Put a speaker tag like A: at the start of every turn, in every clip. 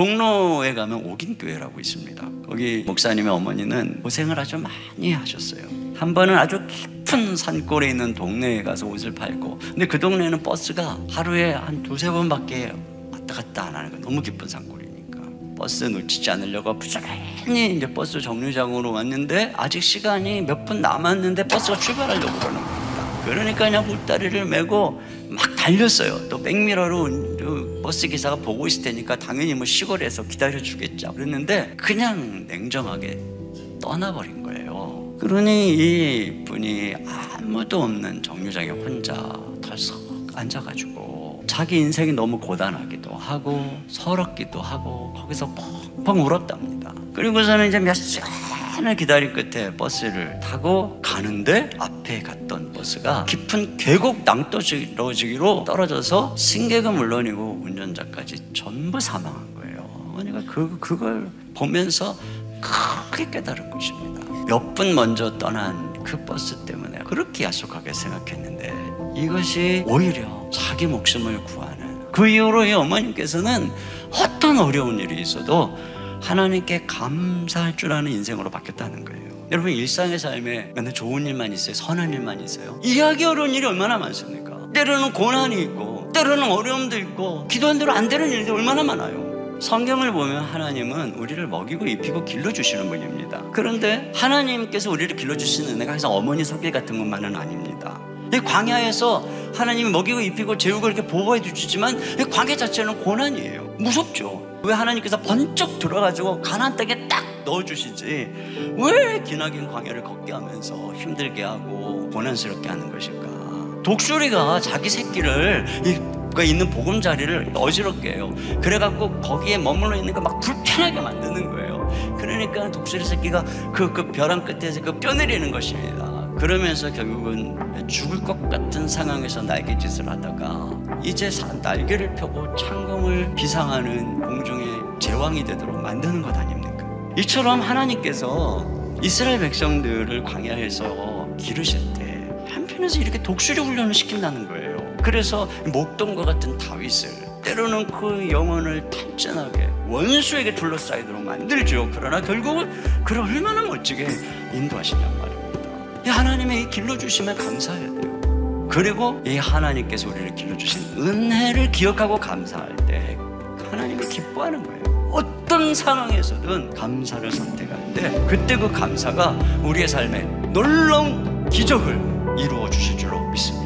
A: 종로에 가면 옥인교회라고 있습니다. 거기 목사님의 어머니는 고생을 아주 많이 하셨어요. 한 번은 아주 깊은 산골에 있는 동네에 가서 옷을 팔고 근데 그 동네는 버스가 하루에 한 두세 번밖에 왔다 갔다 안 하는 거 너무 깊은 산골이니까 버스 놓치지 않으려고 부지런히 이제 버스 정류장으로 왔는데 아직 시간이 몇 분 남았는데 버스가 출발하려고 그러는 겁니다. 그러니까 그냥 물다리를 메고 막 달렸어요. 또 백미러로 버스 기사가 보고 있을 테니까 당연히 뭐 시골에서 기다려 주겠죠. 그랬는데 그냥 냉정하게 떠나버린 거예요. 그러니 이 분이 아무도 없는 정류장에 혼자 털썩 앉아가지고 자기 인생이 너무 고단하기도 하고 서럽기도 하고 거기서 펑펑 울었답니다. 그리고서는 이제 몇 시간을 기다린 끝에 버스를 타고 가는데 앞에 갔던 버스가 깊은 계곡 낭떠러지기로 떨어져서 승객은 물론이고 운전자까지 전부 사망한 거예요. 어머니가 그, 그걸 보면서 크게 깨달은 것입니다. 몇 분 먼저 떠난 그 버스 때문에 그렇게 야속하게 생각했는데 이것이 오히려 자기 목숨을 구하는 그 이후로 이 어머님께서는 어떤 어려운 일이 있어도 하나님께 감사할 줄 아는 인생으로 바뀌었다는 거예요. 여러분 일상의 삶에 맨날 좋은 일만 있어요? 선한 일만 있어요? 이해하기 어려운 일이 얼마나 많습니까? 때로는 고난이 있고 때로는 어려움도 있고 기도한 대로 안 되는 일이 얼마나 많아요. 성경을 보면 하나님은 우리를 먹이고 입히고 길러주시는 분입니다. 그런데 하나님께서 우리를 길러주시는 은혜가 항상 어머니 손길 같은 것만은 아닙니다. 이 광야에서 하나님이 먹이고 입히고 재우고 이렇게 보호해 주시지만 이 광야 자체는 고난이에요. 무섭죠. 왜 하나님께서 번쩍 들어가지고 가난 땅에 딱 넣어주시지 왜 기나긴 광야를 걷게 하면서 힘들게 하고 고난스럽게 하는 것일까? 독수리가 자기 새끼를 그 있는 보금자리를 어지럽게 해요. 그래갖고 거기에 머물러 있는 거 막 불편하게 만드는 거예요. 그러니까 독수리 새끼가 그, 그 벼랑 끝에서 그 뼈내리는 것입니다. 그러면서 결국은 죽을 것 같은 상황에서 날개짓을 하다가 이제 날개를 펴고 창공을 비상하는 공중의 제왕이 되도록 만드는 것 아닙니까? 이처럼 하나님께서 이스라엘 백성들을 광야에서 기르실 때 한편에서 이렇게 독수리 훈련을 시킨다는 거예요. 그래서 목동과 같은 다윗을 때로는 그 영혼을 탄전하게 원수에게 둘러싸이도록 만들죠. 그러나 결국은 그를 얼마나 멋지게 인도하시냔 말입니 다. 하나님의 이 길러주심에 감사해야 돼요. 그리고 이 하나님께서 우리를 길러주신 은혜를 기억하고 감사할 때 하나님이 기뻐하는 거예요. 어떤 상황에서든 감사를 때 그때 그 감사가 우리의 삶에 놀라운 기적을 이루어 주실 줄로 믿습니다.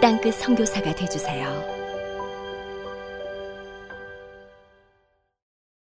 B: 땅끝 성교사가 되주세요